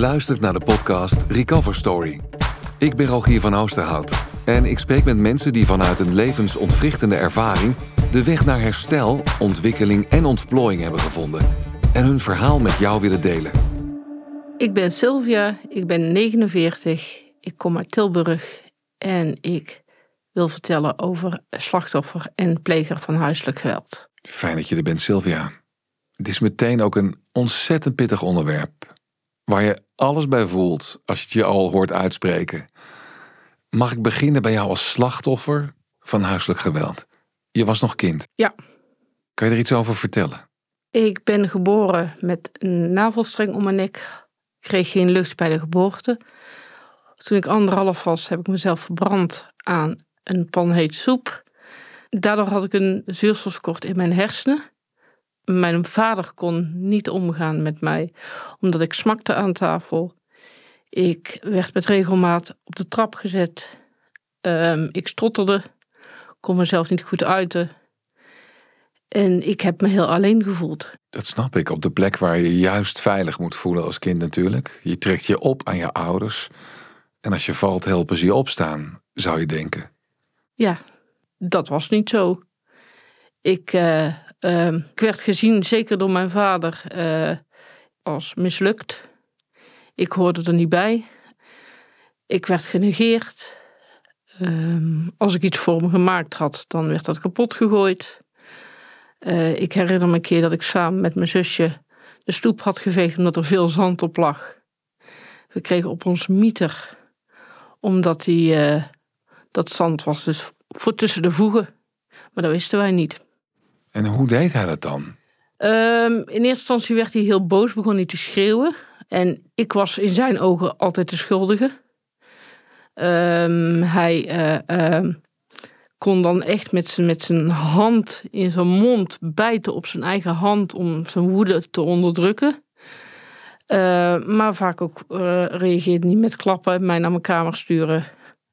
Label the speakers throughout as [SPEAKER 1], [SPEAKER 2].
[SPEAKER 1] luistert naar de podcast Recover Story. Ik ben Rogier van Oosterhout en ik spreek met mensen die vanuit een levensontwrichtende ervaring de weg naar herstel, ontwikkeling en ontplooiing hebben gevonden en hun verhaal met jou willen delen.
[SPEAKER 2] Ik ben Sylvia, ik ben 49, ik kom uit Tilburg en ik wil vertellen over slachtoffer en pleger van huiselijk geweld.
[SPEAKER 1] Fijn dat je er bent, Sylvia. Het is meteen ook een ontzettend pittig onderwerp. Waar je alles bij voelt als je het je al hoort uitspreken. Mag ik beginnen bij jou als slachtoffer van huiselijk geweld? Je was nog kind.
[SPEAKER 2] Ja.
[SPEAKER 1] Kan je er iets over vertellen?
[SPEAKER 2] Ik ben geboren met een navelstreng om mijn nek. Ik kreeg geen lucht bij de geboorte. Toen ik anderhalf was, heb ik mezelf verbrand aan een pan heet soep. Daardoor had ik een zuurstoftekort in mijn hersenen. Mijn vader kon niet omgaan met mij, omdat ik smakte aan tafel. Ik werd met regelmaat op de trap gezet. Ehm, ik stotterde, kon mezelf niet goed uiten. En ik heb me heel alleen gevoeld.
[SPEAKER 1] Dat snap ik. Op de plek waar je juist veilig moet voelen als kind natuurlijk. Je trekt je op aan je ouders. En als je valt, helpen ze je opstaan, zou je denken.
[SPEAKER 2] Ja, dat was niet zo. Ik, uh, uh, ik werd gezien, zeker door mijn vader, uh, als mislukt. Ik hoorde er niet bij. Ik werd genegeerd. Ehm, als ik iets voor me gemaakt had, dan werd dat kapot gegooid. Eh, ik herinner me een keer dat ik samen met mijn zusje de stoep had geveegd omdat er veel zand op lag. We kregen op ons mieter, omdat die, uh, dat zand was dus voor tussen de voegen. Maar dat wisten wij niet.
[SPEAKER 1] En hoe deed hij dat dan?
[SPEAKER 2] Um, in eerste instantie werd hij heel boos, begon hij te schreeuwen. En ik was in zijn ogen altijd de schuldige. Um, hij uh, uh, kon dan echt met zijn, met zijn hand in zijn mond bijten op zijn eigen hand om zijn woede te onderdrukken. Maar vaak ook reageerde niet met klappen, mij naar mijn kamer sturen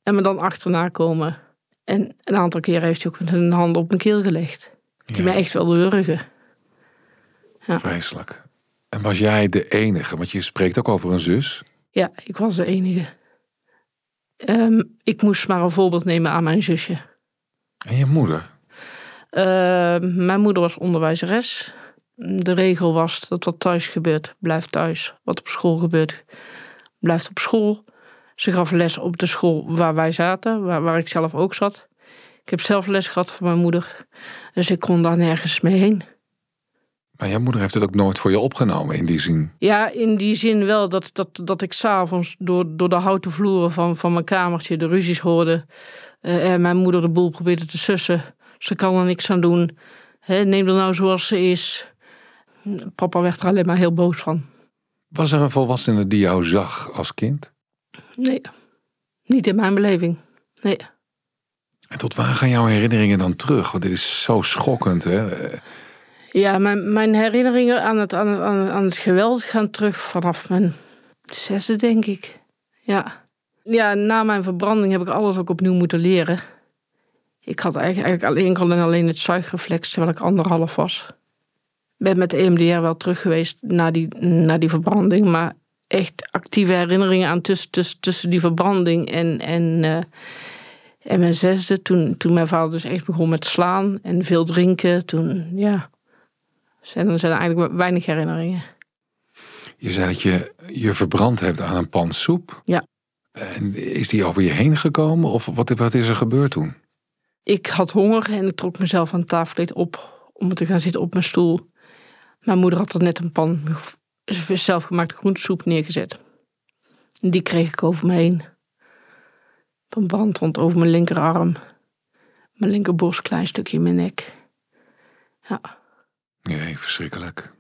[SPEAKER 2] en me dan achterna komen. En een aantal keren heeft hij ook met een hand op mijn keel gelegd. Die ja. mij echt wel wurgen.
[SPEAKER 1] Ja. Vreselijk. En was jij de enige? Want je spreekt ook over een zus.
[SPEAKER 2] Ja, ik was de enige. Um, ik moest maar een voorbeeld nemen aan mijn zusje.
[SPEAKER 1] En je moeder?
[SPEAKER 2] Uh, mijn moeder was onderwijzeres. De regel was dat wat thuis gebeurt, blijft thuis. Wat op school gebeurt, blijft op school. Ze gaf les op de school waar wij zaten, waar, waar ik zelf ook zat. Ik heb zelf les gehad van mijn moeder. Dus ik kon daar nergens mee heen.
[SPEAKER 1] Maar jouw moeder heeft het ook nooit voor je opgenomen in die zin?
[SPEAKER 2] Ja, in die zin wel. Dat, dat, dat ik s'avonds door, door de houten vloeren van, van mijn kamertje de ruzies hoorde. Uh, en mijn moeder de boel probeerde te sussen. Ze kan er niks aan doen. He, neem er nou zoals ze is. Papa werd er alleen maar heel boos van.
[SPEAKER 1] Was er een volwassene die jou zag als kind?
[SPEAKER 2] Nee, niet in mijn beleving. Nee.
[SPEAKER 1] En tot waar gaan jouw herinneringen dan terug? Want dit is zo schokkend, hè?
[SPEAKER 2] Ja, mijn, mijn herinneringen aan het, aan, het, aan het geweld gaan terug vanaf mijn zesde, denk ik. Ja. Ja, na mijn verbranding heb ik alles ook opnieuw moeten leren. Ik had eigenlijk alleen, en alleen het zuigreflex terwijl ik anderhalf was. Ben met de EMDR wel terug geweest na die, na die verbranding, maar echt actieve herinneringen aan tussen, tussen, tussen die verbranding en, en, uh, en mijn zesde. Toen, toen mijn vader dus echt begon met slaan en veel drinken. Toen, ja, zijn er zijn eigenlijk weinig herinneringen.
[SPEAKER 1] Je zei dat je je verbrand hebt aan een pan soep.
[SPEAKER 2] Ja.
[SPEAKER 1] En is die over je heen gekomen of wat, wat is er gebeurd toen?
[SPEAKER 2] Ik had honger en ik trok mezelf aan tafelkleed op om te gaan zitten op mijn stoel. Mijn moeder had er net een pan zelfgemaakte groentesoep neergezet. En die kreeg ik over me heen. Van brandwond over mijn linkerarm. Mijn linkerborst, klein stukje in mijn nek. Ja.
[SPEAKER 1] Nee, verschrikkelijk.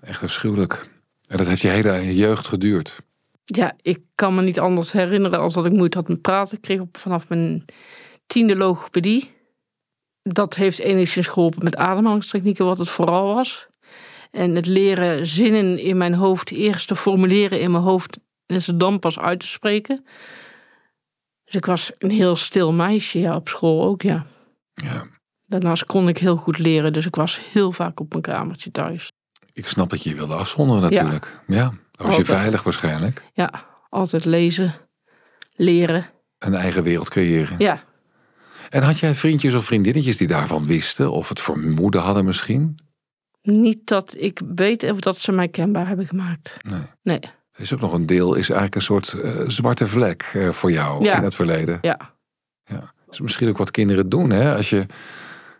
[SPEAKER 1] Echt afschuwelijk. En dat heeft je hele jeugd geduurd.
[SPEAKER 2] Ja, ik kan me niet anders herinneren als dat ik moeite had met praten. Ik kreeg op, vanaf mijn tiende logopedie. Dat heeft enigszins geholpen met ademhalingstechnieken, wat het vooral was. En het leren zinnen in mijn hoofd eerst te formuleren in mijn hoofd en ze dan pas uit te spreken. Dus ik was een heel stil meisje, ja, op school ook, ja.
[SPEAKER 1] Ja.
[SPEAKER 2] Daarnaast kon ik heel goed leren, dus ik was heel vaak op mijn kamertje thuis.
[SPEAKER 1] Ik snap dat je je wilde afzonderen natuurlijk. Ja, ja dat was je veilig waarschijnlijk.
[SPEAKER 2] Ja, altijd lezen, leren.
[SPEAKER 1] Een eigen wereld creëren.
[SPEAKER 2] Ja,
[SPEAKER 1] En had jij vriendjes of vriendinnetjes die daarvan wisten? Of het vermoeden hadden misschien?
[SPEAKER 2] niet dat ik weet of dat ze mij kenbaar hebben gemaakt.
[SPEAKER 1] Nee.
[SPEAKER 2] Nee,
[SPEAKER 1] is ook nog een deel, is eigenlijk een soort eh, zwarte vlek eh, voor jou
[SPEAKER 2] Ja.
[SPEAKER 1] in het verleden.
[SPEAKER 2] ja.
[SPEAKER 1] Ja. Is misschien ook wat kinderen doen. Hè? Als je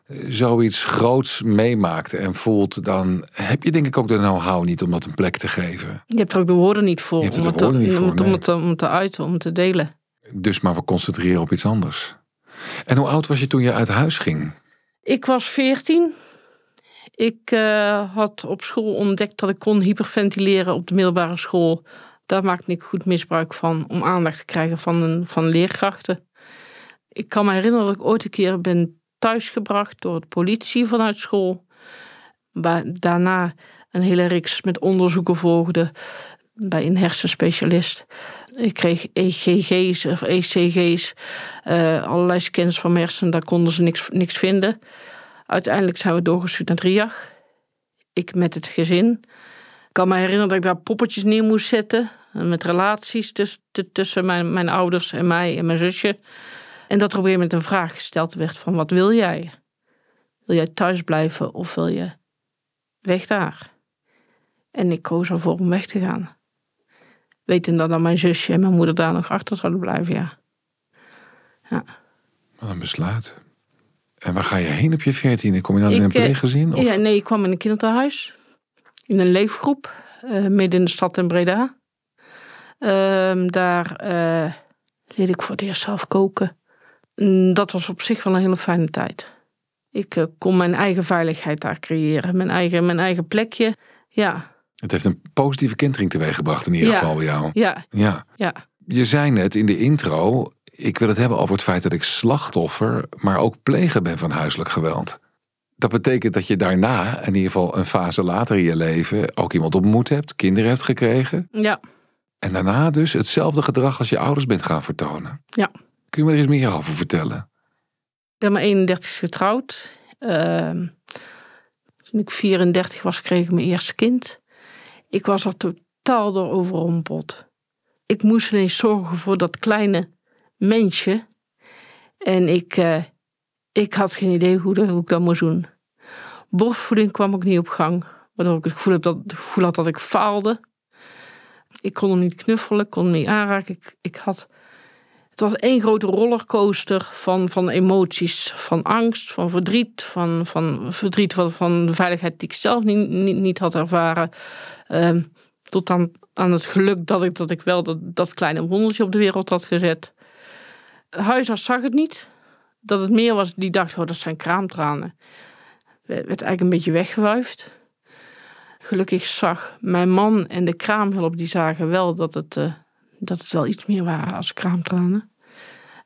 [SPEAKER 1] eh, zoiets groots meemaakt en voelt, dan heb je denk ik ook de know-how niet om dat een plek te geven.
[SPEAKER 2] Je hebt er ook de woorden niet voor.
[SPEAKER 1] Je hebt er
[SPEAKER 2] om
[SPEAKER 1] de
[SPEAKER 2] het te-
[SPEAKER 1] woorden niet
[SPEAKER 2] om
[SPEAKER 1] voor,
[SPEAKER 2] het- om
[SPEAKER 1] nee.
[SPEAKER 2] het te- om het te uiten, om te delen.
[SPEAKER 1] Dus maar we concentreren op iets anders. En hoe oud was je toen je uit huis ging?
[SPEAKER 2] Ik was veertien. Ik eh, had op school ontdekt dat ik kon hyperventileren op de middelbare school. Daar maakte ik goed misbruik van om aandacht te krijgen van, een, van leerkrachten. Ik kan me herinneren dat ik ooit een keer ben thuisgebracht door de politie vanuit school. Waar daarna een hele reeks met onderzoeken volgde bij een hersenspecialist. Ik kreeg EGG's of ECG's, eh, allerlei scans van mijn hersenen. Daar konden ze niks, niks vinden. Uiteindelijk zijn we doorgestuurd naar Driach. Ik met het gezin. Ik kan me herinneren dat ik daar poppetjes neer moest zetten. Met relaties tussen mijn, mijn ouders en mij en mijn zusje. En dat er op een gegeven moment een vraag gesteld werd van wat wil jij? Wil jij thuis blijven of wil je weg daar? En ik koos ervoor om weg te gaan. Wetende dat mijn zusje en mijn moeder daar nog achter zouden blijven, ja.
[SPEAKER 1] Wat een besluit. En waar ga je heen op je veertiende? Kom je dan in een
[SPEAKER 2] eh,
[SPEAKER 1] pleeggezin? Of?
[SPEAKER 2] Ja, nee, ik kwam in een kinderthuis. In een leefgroep. eh, midden in de stad in Breda. Ehm, daar eh, leerde ik voor het eerst zelf koken. Dat was op zich wel een hele fijne tijd. Ik eh, kon mijn eigen veiligheid daar creëren. Mijn eigen, mijn eigen plekje. Ja,
[SPEAKER 1] Het heeft een positieve kentering teweeggebracht in ieder
[SPEAKER 2] Ja.
[SPEAKER 1] geval bij jou.
[SPEAKER 2] ja,
[SPEAKER 1] Ja.
[SPEAKER 2] ja.
[SPEAKER 1] Je zei net in de intro, ik wil het hebben over het feit dat ik slachtoffer, maar ook pleger ben van huiselijk geweld. Dat betekent dat je daarna, in ieder geval een fase later in je leven, ook iemand ontmoet hebt, kinderen hebt gekregen.
[SPEAKER 2] Ja,
[SPEAKER 1] En daarna dus hetzelfde gedrag als je ouders bent gaan vertonen.
[SPEAKER 2] Ja.
[SPEAKER 1] Kun je me er eens meer over vertellen?
[SPEAKER 2] ik ben mijn 31 getrouwd. Ehm, toen ik 34 was, kreeg ik mijn eerste kind. Ik was er totaal door overrompeld. Ik moest ineens zorgen voor dat kleine mensje. En ik, eh, ik had geen idee hoe, de- hoe ik dat moest doen. Borstvoeding kwam ook niet op gang. Waardoor ik het gevoel, heb dat, gevoel had dat ik faalde. Ik kon hem niet knuffelen, kon hem niet aanraken. Ik, ik had, het was één grote rollercoaster van, van emoties. Van angst, van verdriet. Van, van verdriet van, van de veiligheid die ik zelf niet, niet, niet had ervaren. Ehm, tot aan, aan het geluk dat ik, dat ik wel dat, dat kleine wondertje op de wereld had gezet. De huisarts zag het niet. Dat het meer was, die dacht, oh, dat zijn kraamtranen. Werd eigenlijk een beetje weggewuifd. Gelukkig zag mijn man en de kraamhulp, die zagen wel dat het, eh, dat het wel iets meer waren als kraamtranen.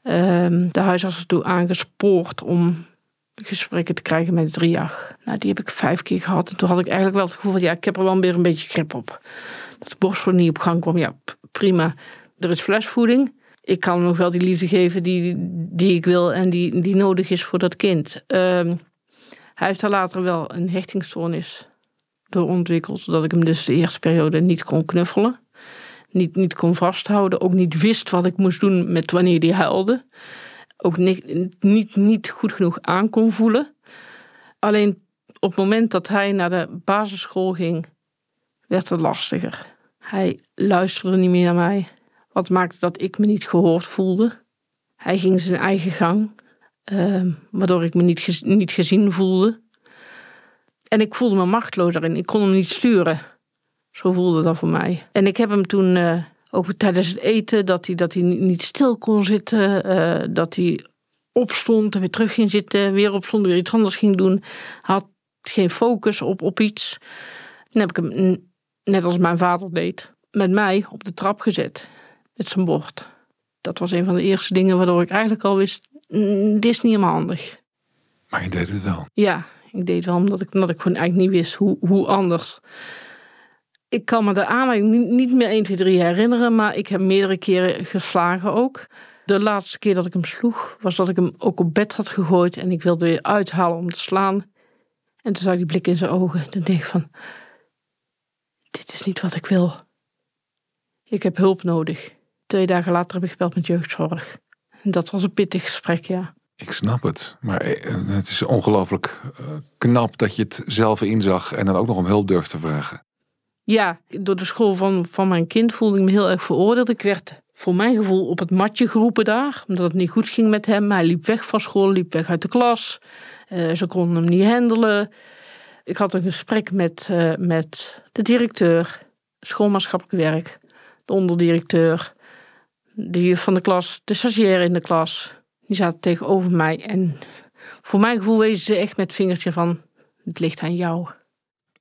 [SPEAKER 2] Ehm, de huisarts is toen aangespoord om gesprekken te krijgen met Driach. Nou, die heb ik vijf keer gehad. En toen had ik eigenlijk wel het gevoel van, ja, ik heb er wel weer een beetje grip op. Dat de borstvoeding niet op gang kwam, ja, prima. Er is flesvoeding. Ik kan hem nog wel die liefde geven die, die ik wil en die, die nodig is voor dat kind. Ehm, hij heeft daar later wel een hechtingsstoornis door ontwikkeld. Zodat ik hem dus de eerste periode niet kon knuffelen. Niet, niet kon vasthouden. Ook niet wist wat ik moest doen met wanneer hij huilde. Ook niet, niet, niet goed genoeg aan kon voelen. Alleen op het moment dat hij naar de basisschool ging, werd het lastiger. Hij luisterde niet meer naar mij. Wat maakte dat ik me niet gehoord voelde. Hij ging zijn eigen gang, ehm, waardoor ik me niet, niet gezien voelde. En ik voelde me machteloos daarin. Ik kon hem niet sturen. Zo voelde dat voor mij. En ik heb hem toen, eh, ook tijdens het eten, dat hij, dat hij niet- stil kon zitten. eh, dat hij opstond en weer terug ging zitten. Weer opstond, weer iets anders ging doen. Had geen focus op, op iets. Toen heb ik hem, net als mijn vader deed, met mij op de trap gezet. Met zijn bord. Dat was een van de eerste dingen waardoor ik eigenlijk al wist, "Mm, dit is niet helemaal handig.
[SPEAKER 1] Maar je deed het wel.
[SPEAKER 2] Ja, ik deed wel omdat ik, omdat ik gewoon eigenlijk niet wist hoe, hoe anders. Ik kan me de aanleiding niet, niet meer 1, 2, 3 herinneren, maar ik heb meerdere keren geslagen ook. De laatste keer dat ik hem sloeg, was dat ik hem ook op bed had gegooid en ik wilde weer uithalen om te slaan. En toen zag ik die blik in zijn ogen. Dan denk ik van, dit is niet wat ik wil. Ik heb hulp nodig. Twee dagen later heb ik gebeld met jeugdzorg. Dat was een pittig gesprek, ja.
[SPEAKER 1] Ik snap het. Maar eh, het is ongelooflijk eh, knap dat je het zelf inzag en dan ook nog om hulp durft te vragen.
[SPEAKER 2] Ja, door de school van, van mijn kind voelde ik me heel erg veroordeeld. Ik werd voor mijn gevoel op het matje geroepen daar, omdat het niet goed ging met hem. Hij liep weg van school, liep weg uit de klas. Eh, ze konden hem niet handelen. Ik had een gesprek met, met de directeur, schoolmaatschappelijk werk, de onderdirecteur, de juf van de klas, de stagiair in de klas. Die zaten tegenover mij en voor mijn gevoel wezen ze echt met het vingertje van, het ligt aan jou.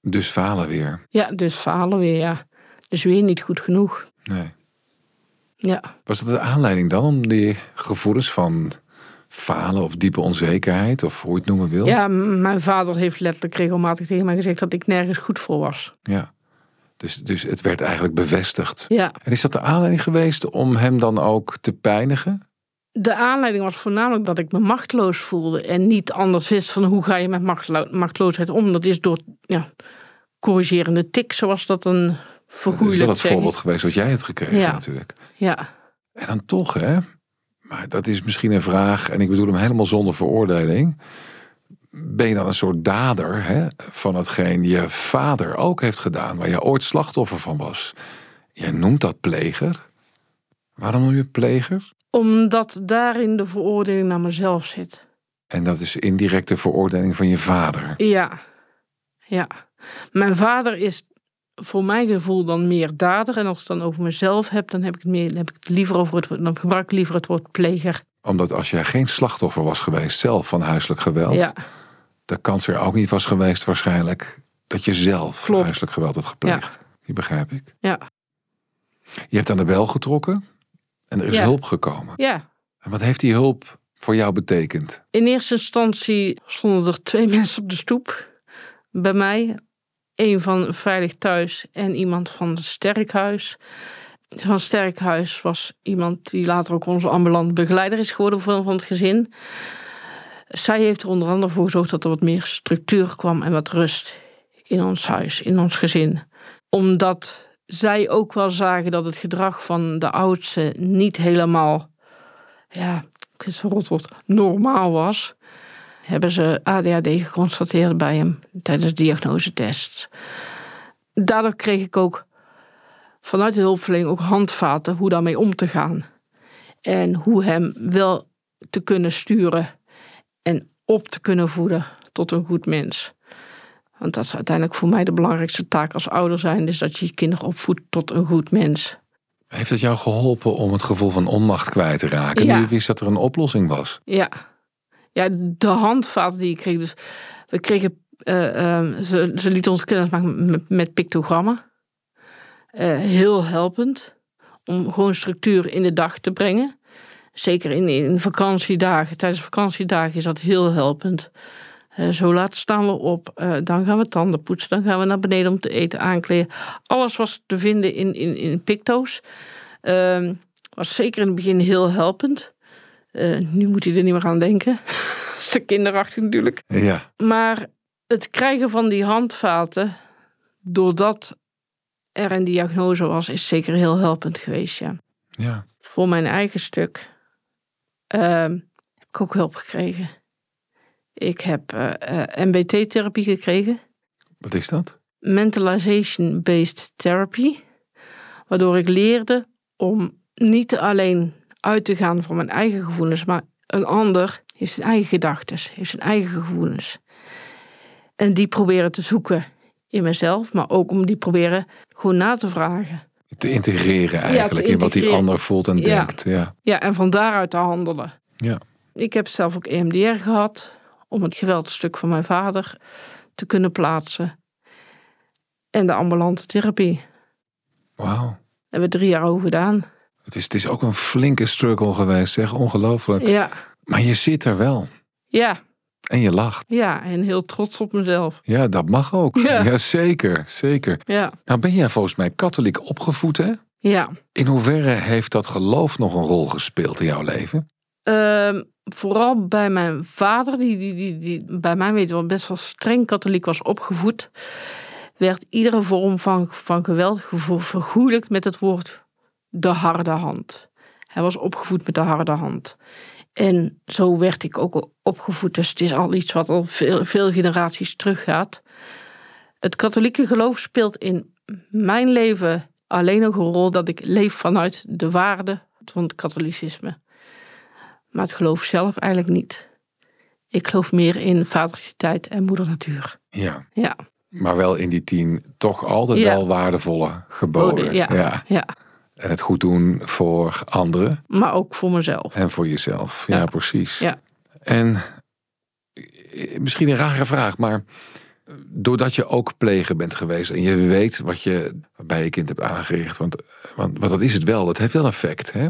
[SPEAKER 1] Dus falen weer.
[SPEAKER 2] Ja, dus falen weer, ja. Dus weer niet goed genoeg.
[SPEAKER 1] Nee.
[SPEAKER 2] Ja.
[SPEAKER 1] Was dat de aanleiding dan om die gevoelens van falen of diepe onzekerheid, of hoe je het noemen wil?
[SPEAKER 2] Ja, mijn vader heeft letterlijk regelmatig tegen mij gezegd dat ik nergens goed voor was.
[SPEAKER 1] Ja. Dus, dus het werd eigenlijk bevestigd.
[SPEAKER 2] Ja,
[SPEAKER 1] En is dat de aanleiding geweest om hem dan ook te pijnigen?
[SPEAKER 2] de aanleiding was voornamelijk dat ik me machteloos voelde en niet anders wist van hoe ga je met machtelo- machteloosheid om. Dat is door ja, corrigerende tik, zoals dat een
[SPEAKER 1] Dat is
[SPEAKER 2] vergoeilijk
[SPEAKER 1] wel het voorbeeld geweest wat jij hebt gekregen
[SPEAKER 2] Ja.
[SPEAKER 1] natuurlijk.
[SPEAKER 2] Ja,
[SPEAKER 1] En dan toch, hè? Maar dat is misschien een vraag, en ik bedoel hem helemaal zonder veroordeling. Ben je dan een soort dader hè, van hetgeen je vader ook heeft gedaan, waar je ooit slachtoffer van was? Jij noemt dat pleger. Waarom noem je het pleger?
[SPEAKER 2] omdat daarin de veroordeling naar mezelf zit.
[SPEAKER 1] En dat is indirecte veroordeling van je vader.
[SPEAKER 2] Ja, ja. Mijn vader is voor mijn gevoel dan meer dader. En als ik het dan over mezelf heb, dan heb ik het, meer, heb ik het liever over het woord- dan gebruik ik liever het woord pleger.
[SPEAKER 1] Omdat als jij geen slachtoffer was geweest zelf van huiselijk geweld,
[SPEAKER 2] Ja,
[SPEAKER 1] de kans er ook niet was geweest waarschijnlijk dat je zelf
[SPEAKER 2] Klopt.
[SPEAKER 1] huiselijk geweld had gepleegd. Die begrijp ik.
[SPEAKER 2] ja,
[SPEAKER 1] Je hebt aan de bel getrokken en er is
[SPEAKER 2] Ja.
[SPEAKER 1] hulp gekomen.
[SPEAKER 2] ja.
[SPEAKER 1] En wat heeft die hulp voor jou betekend?
[SPEAKER 2] In eerste instantie stonden er twee mensen op de stoep bij mij. Eén van Veilig Thuis en iemand van het Sterkhuis. Van Sterkhuis was iemand die later ook onze ambulant begeleider is geworden van het gezin. Zij heeft er onder andere voor gezorgd dat er wat meer structuur kwam en wat rust in ons huis, in ons gezin. Omdat zij ook wel zagen dat het gedrag van de oudste niet helemaal, ja, ik het normaal was. Hebben ze ADHD geconstateerd bij hem tijdens de diagnosetest. Daardoor kreeg ik ook vanuit de hulpverlening ook handvaten hoe daarmee om te gaan. En hoe hem wel te kunnen sturen en op te kunnen voeden tot een goed mens. Want dat is uiteindelijk voor mij de belangrijkste taak als ouder zijn, is dat je je kinderen opvoedt tot een goed mens.
[SPEAKER 1] Heeft het jou geholpen om het gevoel van onmacht kwijt te raken?
[SPEAKER 2] Ja.
[SPEAKER 1] Nu je wist dat er een oplossing was.
[SPEAKER 2] Ja, ja de handvaten die ik kreeg. Dus we kregen, eh, ehm, ze, ze lieten ons kennis maken met, met pictogrammen. Eh, heel helpend om gewoon structuur in de dag te brengen. Zeker in, in vakantiedagen. Tijdens vakantiedagen is dat heel helpend. Eh, zo laat staan we op. eh, dan gaan we tanden poetsen. Dan gaan we naar beneden om te eten, aankleden. Alles was te vinden in, in, in picto's. Ehm, was zeker in het begin heel helpend. Eh, nu moet hij er niet meer aan denken. Dat is te kinderachtig natuurlijk.
[SPEAKER 1] Ja,
[SPEAKER 2] Maar het krijgen van die handvaten, doordat er een diagnose was, is zeker heel helpend geweest, ja.
[SPEAKER 1] ja.
[SPEAKER 2] Voor mijn eigen stuk ehm, heb ik ook hulp gekregen. Ik heb eh, eh, MBT-therapie gekregen.
[SPEAKER 1] Wat is dat?
[SPEAKER 2] Mentalization-based therapy. Waardoor ik leerde om niet alleen uit te gaan van mijn eigen gevoelens, maar een ander heeft zijn eigen gedachten, heeft zijn eigen gevoelens. En die proberen te zoeken in mezelf, maar ook om die proberen gewoon na te vragen.
[SPEAKER 1] Te integreren eigenlijk in wat die ander voelt en denkt. Ja.
[SPEAKER 2] Ja, en van daaruit te handelen.
[SPEAKER 1] Ja.
[SPEAKER 2] Ik heb zelf ook EMDR gehad om het geweldstuk van mijn vader te kunnen plaatsen. En de ambulante therapie.
[SPEAKER 1] Wauw.
[SPEAKER 2] Hebben we drie jaar over gedaan.
[SPEAKER 1] Het is, het is ook een flinke struggle geweest, zeg. Ongelooflijk.
[SPEAKER 2] Ja,
[SPEAKER 1] Maar je zit er wel.
[SPEAKER 2] ja,
[SPEAKER 1] En je lacht.
[SPEAKER 2] ja. En heel trots op mezelf.
[SPEAKER 1] Ja, dat mag ook.
[SPEAKER 2] Ja.
[SPEAKER 1] Ja, zeker. Zeker.
[SPEAKER 2] Ja,
[SPEAKER 1] Nou ben jij volgens mij katholiek opgevoed, hè?
[SPEAKER 2] ja.
[SPEAKER 1] In hoeverre heeft dat geloof nog een rol gespeeld in jouw leven?
[SPEAKER 2] Ehm, vooral bij mijn vader, die, die, die, die bij mij weten wel best wel streng katholiek was opgevoed, werd iedere vorm van, van geweld vergoelijkt met het woord de harde hand. Hij was opgevoed met de harde hand. En zo werd ik ook opgevoed. Dus het is al iets wat al veel, veel generaties teruggaat. Het katholieke geloof speelt in mijn leven alleen nog een rol dat ik leef vanuit de waarde van het katholicisme. Maar het geloof zelf eigenlijk niet. Ik geloof meer in vadertje tijd en moeder natuur.
[SPEAKER 1] Ja,
[SPEAKER 2] Ja,
[SPEAKER 1] maar wel in die tien toch altijd
[SPEAKER 2] Ja.
[SPEAKER 1] wel waardevolle geboden.
[SPEAKER 2] ja, ja.
[SPEAKER 1] En het goed doen voor anderen
[SPEAKER 2] maar ook voor mezelf.
[SPEAKER 1] en voor jezelf. Ja,
[SPEAKER 2] Ja.
[SPEAKER 1] precies.
[SPEAKER 2] Ja.
[SPEAKER 1] En eh, misschien een rare vraag, maar doordat je ook pleger bent geweest en je weet wat je bij je kind hebt aangericht, want, want, want dat is het wel, dat heeft wel effect. Hè?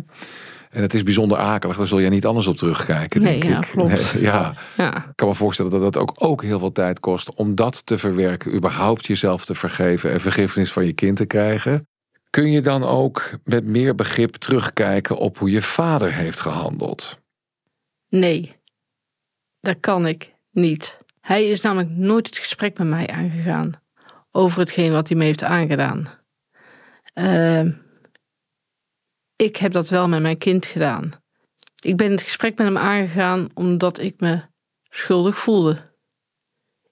[SPEAKER 1] En het is bijzonder akelig, daar zul jij niet anders op terugkijken,
[SPEAKER 2] Nee,
[SPEAKER 1] denk
[SPEAKER 2] ja,
[SPEAKER 1] ik.
[SPEAKER 2] klopt.
[SPEAKER 1] Nee, ja,
[SPEAKER 2] Ja,
[SPEAKER 1] ik kan me voorstellen dat dat ook, ook heel veel tijd kost om dat te verwerken, überhaupt jezelf te vergeven en vergiffenis van je kind te krijgen. Kun je dan ook met meer begrip terugkijken op hoe je vader heeft gehandeld?
[SPEAKER 2] nee, dat kan ik niet. Hij is namelijk nooit het gesprek met mij aangegaan over hetgeen wat hij me heeft aangedaan. Ehm, ik heb dat wel met mijn kind gedaan. Ik ben het gesprek met hem aangegaan omdat ik me schuldig voelde.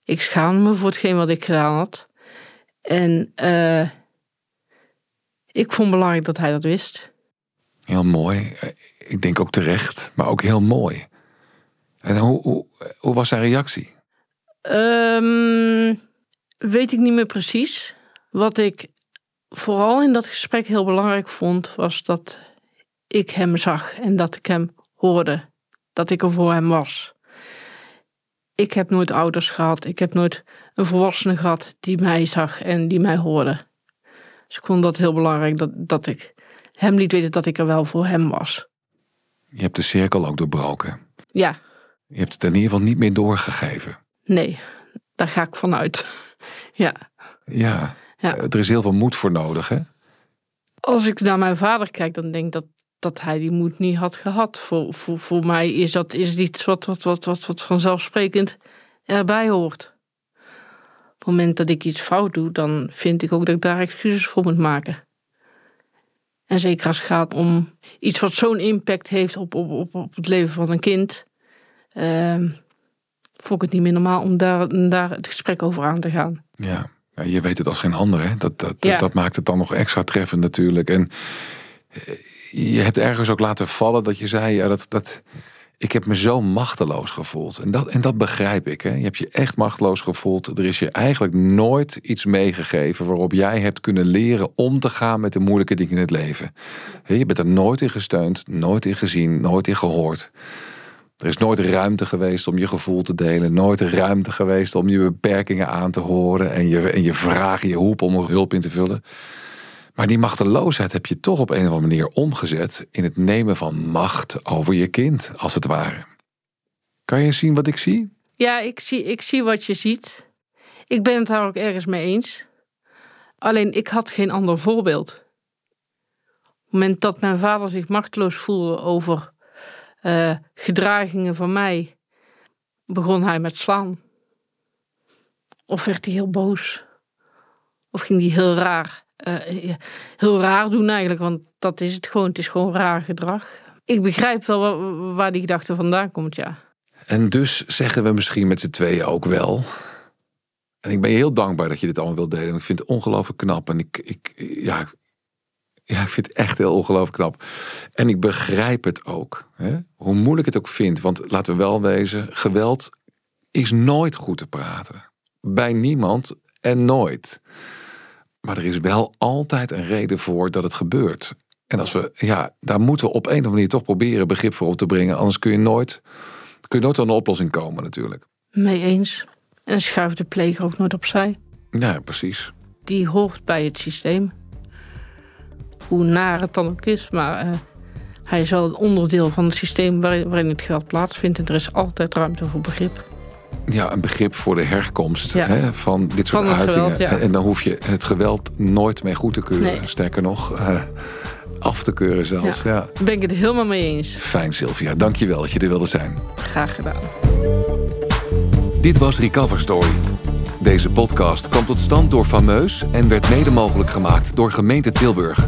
[SPEAKER 2] Ik schaamde me voor hetgeen wat ik gedaan had. En eh, ik vond belangrijk dat hij dat wist.
[SPEAKER 1] Heel mooi. Eh, Ik denk ook terecht, maar ook heel mooi. En hoe, hoe, hoe was zijn reactie?
[SPEAKER 2] Ehm, weet ik niet meer precies. Wat ik vooral in dat gesprek heel belangrijk vond, was dat ik hem zag en dat ik hem hoorde. Dat ik er voor hem was. Ik heb nooit ouders gehad. Ik heb nooit een volwassene gehad die mij zag en die mij hoorde. Dus ik vond dat heel belangrijk dat, dat ik hem liet weten dat ik er wel voor hem was.
[SPEAKER 1] Je hebt de cirkel ook doorbroken.
[SPEAKER 2] Ja,
[SPEAKER 1] Je hebt het in ieder geval niet meer doorgegeven.
[SPEAKER 2] nee, daar ga ik vanuit. Ja.
[SPEAKER 1] Ja,
[SPEAKER 2] Ja.
[SPEAKER 1] Eh, er is heel veel moed voor nodig, hè?
[SPEAKER 2] Als ik naar mijn vader kijk, dan denk ik dat, dat hij die moed niet had gehad. Voor, voor, voor mij is dat is iets wat, wat, wat, wat, wat vanzelfsprekend erbij hoort. Op het moment dat ik iets fout doe, dan vind ik ook dat ik daar excuses voor moet maken. En zeker als het gaat om iets wat zo'n impact heeft op, op, op, op het leven van een kind. ehm, vond ik het niet meer normaal om daar, daar het gesprek over aan te gaan.
[SPEAKER 1] Ja. ja je weet het als geen ander, hè? Dat, dat,
[SPEAKER 2] Ja.
[SPEAKER 1] dat, dat maakt het dan nog extra treffend natuurlijk. En eh, je hebt ergens ook laten vallen dat je zei... Ja, dat, dat, ik heb me zo machteloos gevoeld. En dat, en dat begrijp ik. Hè? Je hebt je echt machteloos gevoeld. Er is je eigenlijk nooit iets meegegeven waarop jij hebt kunnen leren om te gaan met de moeilijke dingen in het leven. Je bent er nooit in gesteund, nooit in gezien, nooit in gehoord. Er is nooit ruimte geweest om je gevoel te delen. Nooit ruimte geweest om je beperkingen aan te horen. En je, en je vragen, je roep om hulp in te vullen. Maar die machteloosheid heb je toch op een of andere manier omgezet in het nemen van macht over je kind, als het ware. Kan je zien wat ik zie?
[SPEAKER 2] Ja, ik zie, ik zie wat je ziet. Ik ben het daar ook ergens mee eens. Alleen ik had geen ander voorbeeld. Op het moment dat mijn vader zich machteloos voelde over eh, gedragingen van mij, begon hij met slaan. Of werd hij heel boos. Of ging hij heel raar, eh, heel raar doen eigenlijk, want dat is het gewoon. Het is gewoon raar gedrag. Ik begrijp wel wa- waar die gedachte vandaan komt, ja.
[SPEAKER 1] En dus zeggen we misschien met z'n tweeën ook wel. En ik ben je heel dankbaar dat je dit allemaal wilt delen. Ik vind het ongelooflijk knap. En ik, ik, ja, ja, ik vind het echt heel ongelooflijk knap. En ik begrijp het ook. Hè? Hoe moeilijk het ook vindt. Want laten we wel wezen, geweld is nooit goed te praten. Bij niemand en nooit. Maar er is wel altijd een reden voor dat het gebeurt. En als we, ja, daar moeten we op een of andere manier toch proberen begrip voor op te brengen. Anders kun je nooit, kun je nooit tot een oplossing komen natuurlijk.
[SPEAKER 2] Mee eens. En schuift de pleger ook nooit opzij.
[SPEAKER 1] Ja, precies.
[SPEAKER 2] Die hoort bij het systeem. Hoe naar het dan ook is, maar eh, hij is wel een onderdeel van het systeem waarin, waarin het geweld plaatsvindt. En er is altijd ruimte voor begrip.
[SPEAKER 1] Ja, een begrip voor de herkomst
[SPEAKER 2] Ja.
[SPEAKER 1] hè, van dit soort
[SPEAKER 2] Van
[SPEAKER 1] uitingen.
[SPEAKER 2] geweld, ja.
[SPEAKER 1] en, dan hoef je het geweld nooit mee goed te keuren.
[SPEAKER 2] Nee.
[SPEAKER 1] Sterker nog, eh, af te keuren zelfs. Ja.
[SPEAKER 2] Daar ben ik het helemaal mee eens.
[SPEAKER 1] Fijn Sylvia, dankjewel dat je er wilde zijn.
[SPEAKER 2] Graag gedaan.
[SPEAKER 1] Dit was Recover Story. Deze podcast kwam tot stand door Fameus en werd mede mogelijk gemaakt door Gemeente Tilburg.